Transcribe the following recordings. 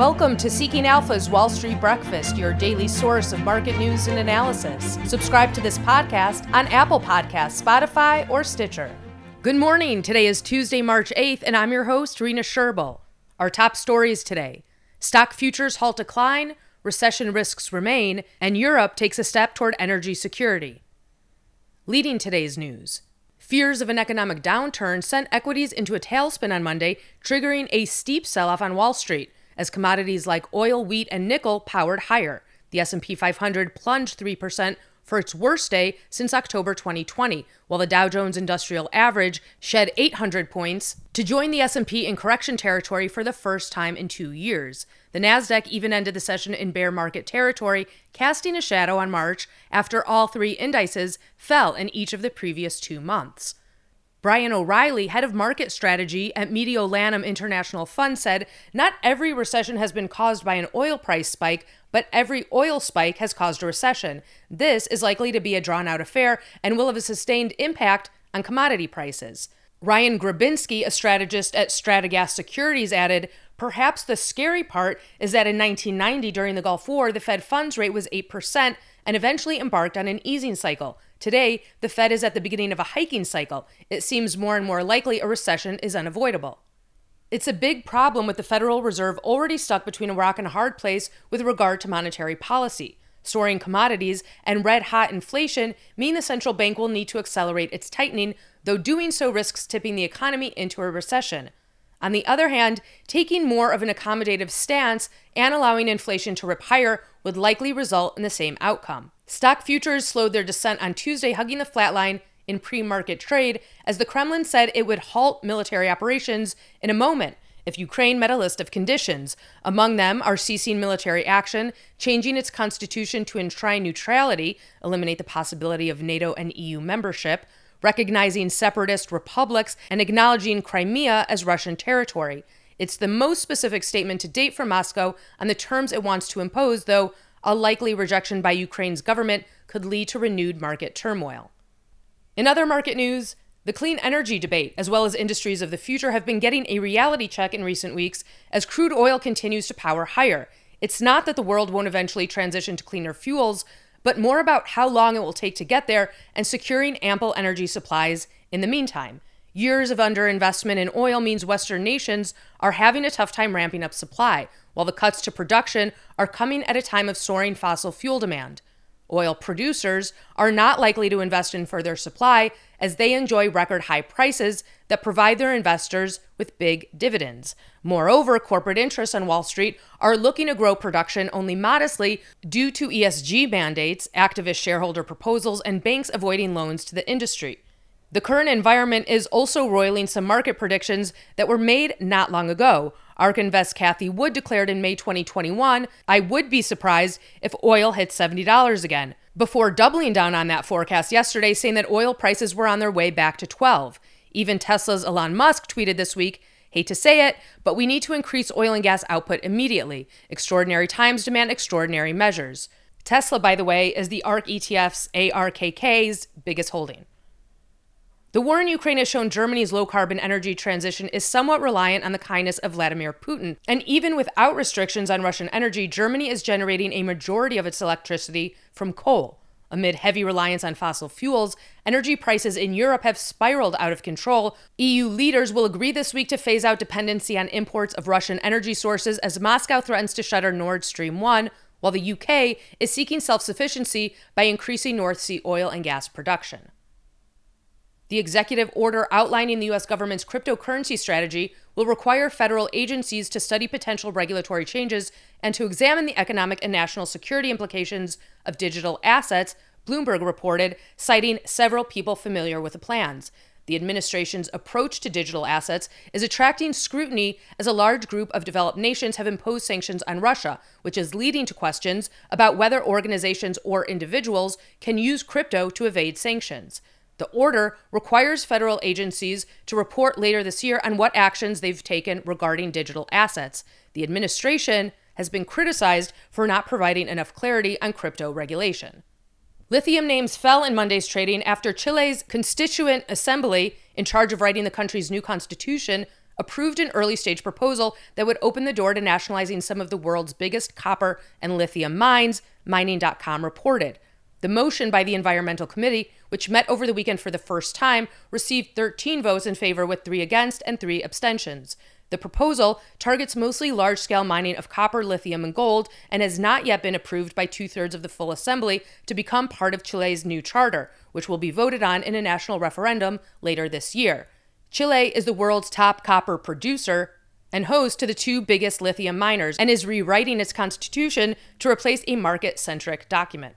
Welcome to Seeking Alpha's Wall Street Breakfast, your daily source of market news and analysis. Subscribe to this podcast on Apple Podcasts, Spotify, or Stitcher. Good morning. Today is Tuesday, March 8th, and I'm your host, Rena Sherbill. Our top stories today stock futures halt decline, recession risks remain, and Europe takes a step toward energy security. Leading today's news. Fears of an economic downturn sent equities into a tailspin on Monday, triggering a steep sell-off on Wall Street as commodities like oil, wheat, and nickel powered higher. The S&P 500 plunged 3% for its worst day since October 2020, while the Dow Jones Industrial Average shed 800 points to join the S&P in correction territory for the first time in 2 years. The Nasdaq even ended the session in bear market territory, casting a shadow on March after all three indices fell in each of the previous 2 months. Brian O'Reilly, head of market strategy at Mediolanum International Fund, said not every recession has been caused by an oil price spike, but every oil spike has caused a recession. This is likely to be a drawn out affair and will have a sustained impact on commodity prices. Ryan Grabinski, a strategist at Strategas Securities, added Perhaps the scary part is that in 1990, during the Gulf War, the Fed funds rate was 8% and eventually embarked on an easing cycle. Today, the Fed is at the beginning of a hiking cycle. It seems more and more likely a recession is unavoidable. It's a big problem with the Federal Reserve already stuck between a rock and a hard place with regard to monetary policy. Soaring commodities and red hot inflation mean the central bank will need to accelerate its tightening, though doing so risks tipping the economy into a recession. On the other hand, taking more of an accommodative stance and allowing inflation to rip higher would likely result in the same outcome. Stock futures slowed their descent on Tuesday, hugging the flatline in pre market trade, as the Kremlin said it would halt military operations in a moment if Ukraine met a list of conditions. Among them are ceasing military action, changing its constitution to enshrine neutrality, eliminate the possibility of NATO and EU membership, recognizing separatist republics, and acknowledging Crimea as Russian territory. It's the most specific statement to date from Moscow on the terms it wants to impose, though a likely rejection by Ukraine's government could lead to renewed market turmoil. In other market news, the clean energy debate, as well as industries of the future, have been getting a reality check in recent weeks as crude oil continues to power higher. It's not that the world won't eventually transition to cleaner fuels, but more about how long it will take to get there and securing ample energy supplies in the meantime. Years of underinvestment in oil means Western nations are having a tough time ramping up supply, while the cuts to production are coming at a time of soaring fossil fuel demand. Oil producers are not likely to invest in further supply as they enjoy record high prices that provide their investors with big dividends. Moreover, corporate interests on Wall Street are looking to grow production only modestly due to ESG mandates, activist shareholder proposals, and banks avoiding loans to the industry. The current environment is also roiling some market predictions that were made not long ago. ARK Invest Cathie Wood declared in May 2021, I would be surprised if oil hit $70 again, before doubling down on that forecast yesterday, saying that oil prices were on their way back to 12. Even Tesla's Elon Musk tweeted this week, Hate to say it, but we need to increase oil and gas output immediately. Extraordinary times demand extraordinary measures. Tesla, by the way, is the ARK ETF's ARKK's biggest holding. The war in Ukraine has shown Germany's low carbon energy transition is somewhat reliant on the kindness of Vladimir Putin. And even without restrictions on Russian energy, Germany is generating a majority of its electricity from coal. Amid heavy reliance on fossil fuels, energy prices in Europe have spiraled out of control. EU leaders will agree this week to phase out dependency on imports of Russian energy sources as Moscow threatens to shutter Nord Stream 1, while the UK is seeking self sufficiency by increasing North Sea oil and gas production. The executive order outlining the U.S. government's cryptocurrency strategy will require federal agencies to study potential regulatory changes and to examine the economic and national security implications of digital assets, Bloomberg reported, citing several people familiar with the plans. The administration's approach to digital assets is attracting scrutiny as a large group of developed nations have imposed sanctions on Russia, which is leading to questions about whether organizations or individuals can use crypto to evade sanctions. The order requires federal agencies to report later this year on what actions they've taken regarding digital assets. The administration has been criticized for not providing enough clarity on crypto regulation. Lithium names fell in Monday's trading after Chile's Constituent Assembly, in charge of writing the country's new constitution, approved an early stage proposal that would open the door to nationalizing some of the world's biggest copper and lithium mines, mining.com reported. The motion by the Environmental Committee, which met over the weekend for the first time, received 13 votes in favor with three against and three abstentions. The proposal targets mostly large scale mining of copper, lithium, and gold and has not yet been approved by two thirds of the full assembly to become part of Chile's new charter, which will be voted on in a national referendum later this year. Chile is the world's top copper producer and host to the two biggest lithium miners and is rewriting its constitution to replace a market centric document.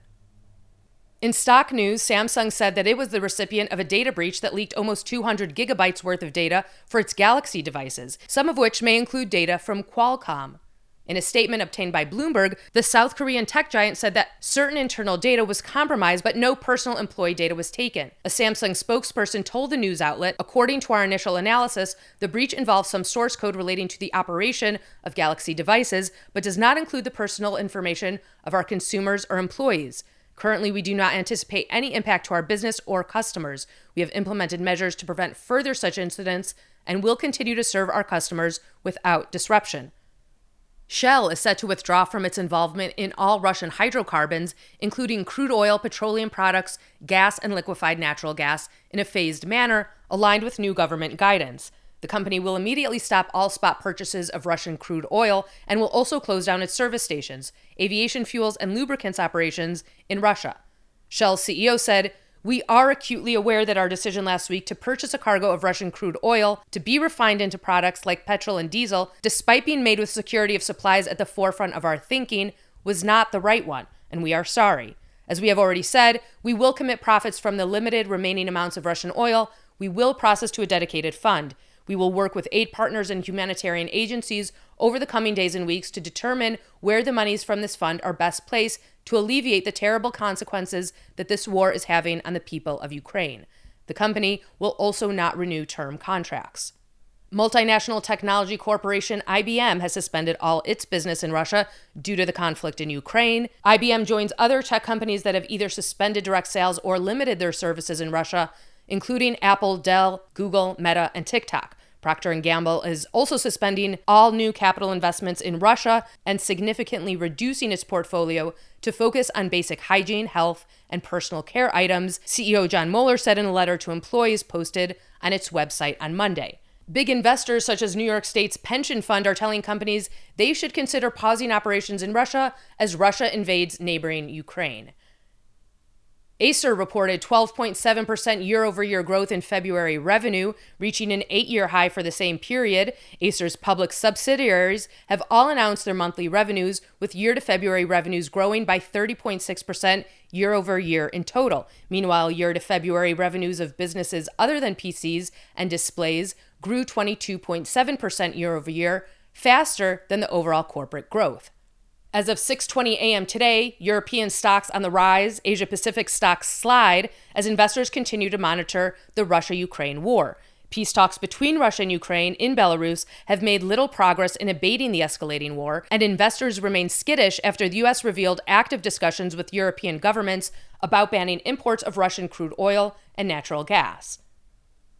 In stock news, Samsung said that it was the recipient of a data breach that leaked almost 200 gigabytes worth of data for its Galaxy devices, some of which may include data from Qualcomm. In a statement obtained by Bloomberg, the South Korean tech giant said that certain internal data was compromised, but no personal employee data was taken. A Samsung spokesperson told the news outlet, according to our initial analysis, the breach involves some source code relating to the operation of Galaxy devices, but does not include the personal information of our consumers or employees. Currently, we do not anticipate any impact to our business or customers. We have implemented measures to prevent further such incidents and will continue to serve our customers without disruption. Shell is set to withdraw from its involvement in all Russian hydrocarbons, including crude oil, petroleum products, gas, and liquefied natural gas, in a phased manner aligned with new government guidance. The company will immediately stop all spot purchases of Russian crude oil and will also close down its service stations, aviation fuels, and lubricants operations in Russia. Shell's CEO said, we are acutely aware that our decision last week to purchase a cargo of Russian crude oil to be refined into products like petrol and diesel, despite being made with security of supplies at the forefront of our thinking, was not the right one, and we are sorry. As we have already said, we will commit profits from the limited remaining amounts of Russian oil we will process to a dedicated fund. We will work with aid partners and humanitarian agencies over the coming days and weeks to determine where the monies from this fund are best placed to alleviate the terrible consequences that this war is having on the people of Ukraine. The company will also not renew term contracts. Multinational technology corporation IBM has suspended all its business in Russia due to the conflict in Ukraine. IBM joins other tech companies that have either suspended direct sales or limited their services in Russia including Apple, Dell, Google, Meta, and TikTok. Procter & Gamble is also suspending all new capital investments in Russia and significantly reducing its portfolio to focus on basic hygiene, health, and personal care items, CEO Jon Moeller said in a letter to employees posted on its website on Monday. Big investors such as New York State's pension fund are telling companies they should consider pausing operations in Russia as Russia invades neighboring Ukraine. Acer reported 12.7% year over year growth in February revenue, reaching an eight year high for the same period. Acer's public subsidiaries have all announced their monthly revenues, with year to February revenues growing by 30.6% year over year in total. Meanwhile, year to February revenues of businesses other than PCs and displays grew 22.7% year over year, faster than the overall corporate growth. As of 6:20 a.m. today, European stocks on the rise, Asia Pacific stocks slide as investors continue to monitor the Russia-Ukraine war. Peace talks between Russia and Ukraine in Belarus have made little progress in abating the escalating war, and investors remain skittish after the U.S. revealed active discussions with European governments about banning imports of Russian crude oil and natural gas.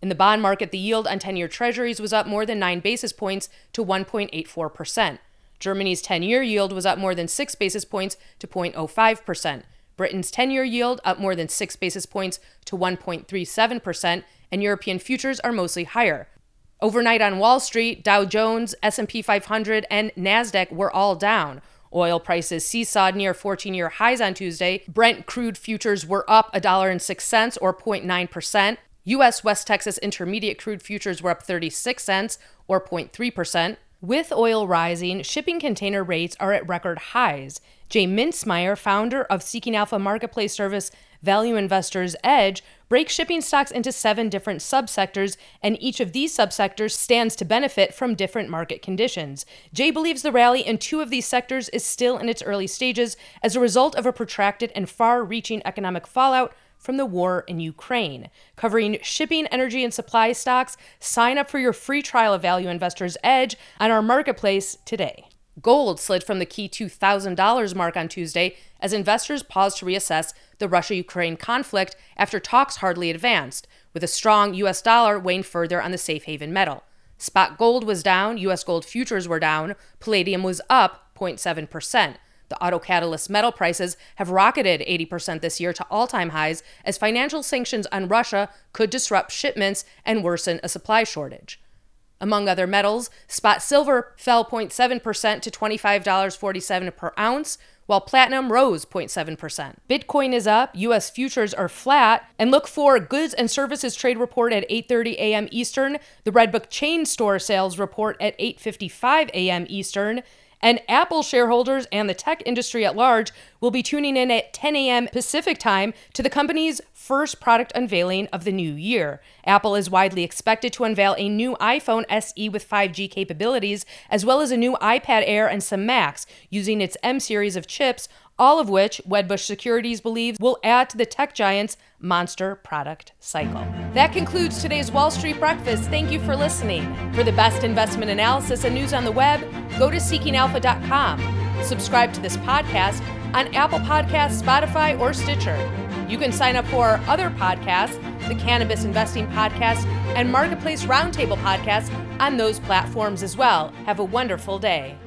In the bond market, the yield on 10 year treasuries was up more than 9 basis points to 1.84%. Germany's 10 year yield was up more than 6 basis points to 0.05%. Britain's 10 year yield up more than 6 basis points to 1.37%, and European futures are mostly higher. Overnight on Wall Street, Dow Jones, S&P 500, and Nasdaq were all down. Oil prices seesawed near 14-year highs on Tuesday. Brent crude futures were up $1.06 or 0.9%. US West Texas Intermediate crude futures were up 36 cents or 0.3%. With oil rising, shipping container rates are at record highs. Jay Mintzmyer, founder of Seeking Alpha marketplace service Value Investors Edge, breaks shipping stocks into seven different subsectors, and each of these subsectors stands to benefit from different market conditions. Jay believes the rally in two of these sectors is still in its early stages as a result of a protracted and far reaching economic fallout from the war in Ukraine. Covering shipping, energy, and supply stocks, sign up for your free trial of Value Investors Edge on our marketplace today. Gold slid from the key $2,000 mark on Tuesday as investors paused to reassess the Russia Ukraine conflict after talks hardly advanced, with a strong U.S. dollar weighing further on the safe haven metal. Spot gold was down, US gold futures were down, palladium was up 0.7%. The auto catalyst metal prices have rocketed 80% this year to all time highs as financial sanctions on Russia could disrupt shipments and worsen a supply shortage. Among other metals, spot silver fell 0.7% to $25.47 per ounce, while platinum rose 0.7%. Bitcoin is up, US futures are flat, and look for goods and services trade report at 8:30 a.m. Eastern, the Redbook chain store sales report at 8:55 a.m. Eastern, and Apple shareholders and the tech industry at large will be tuning in at 10 a.m. Pacific time to the company's first product unveiling of the new year. Apple is widely expected to unveil a new iPhone SE with 5G capabilities, as well as a new iPad Air and some Macs using its M series of chips all of which Wedbush Securities believes will add to the tech giant's monster product cycle. That concludes today's Wall Street Breakfast. Thank you for listening. For the best investment analysis and news on the web, go to seekingalpha.com. Subscribe to this podcast on Apple Podcasts, Spotify, or Stitcher. You can sign up for our other podcasts, the Cannabis Investing Podcast and Marketplace Roundtable Podcast, on those platforms as well. Have a wonderful day.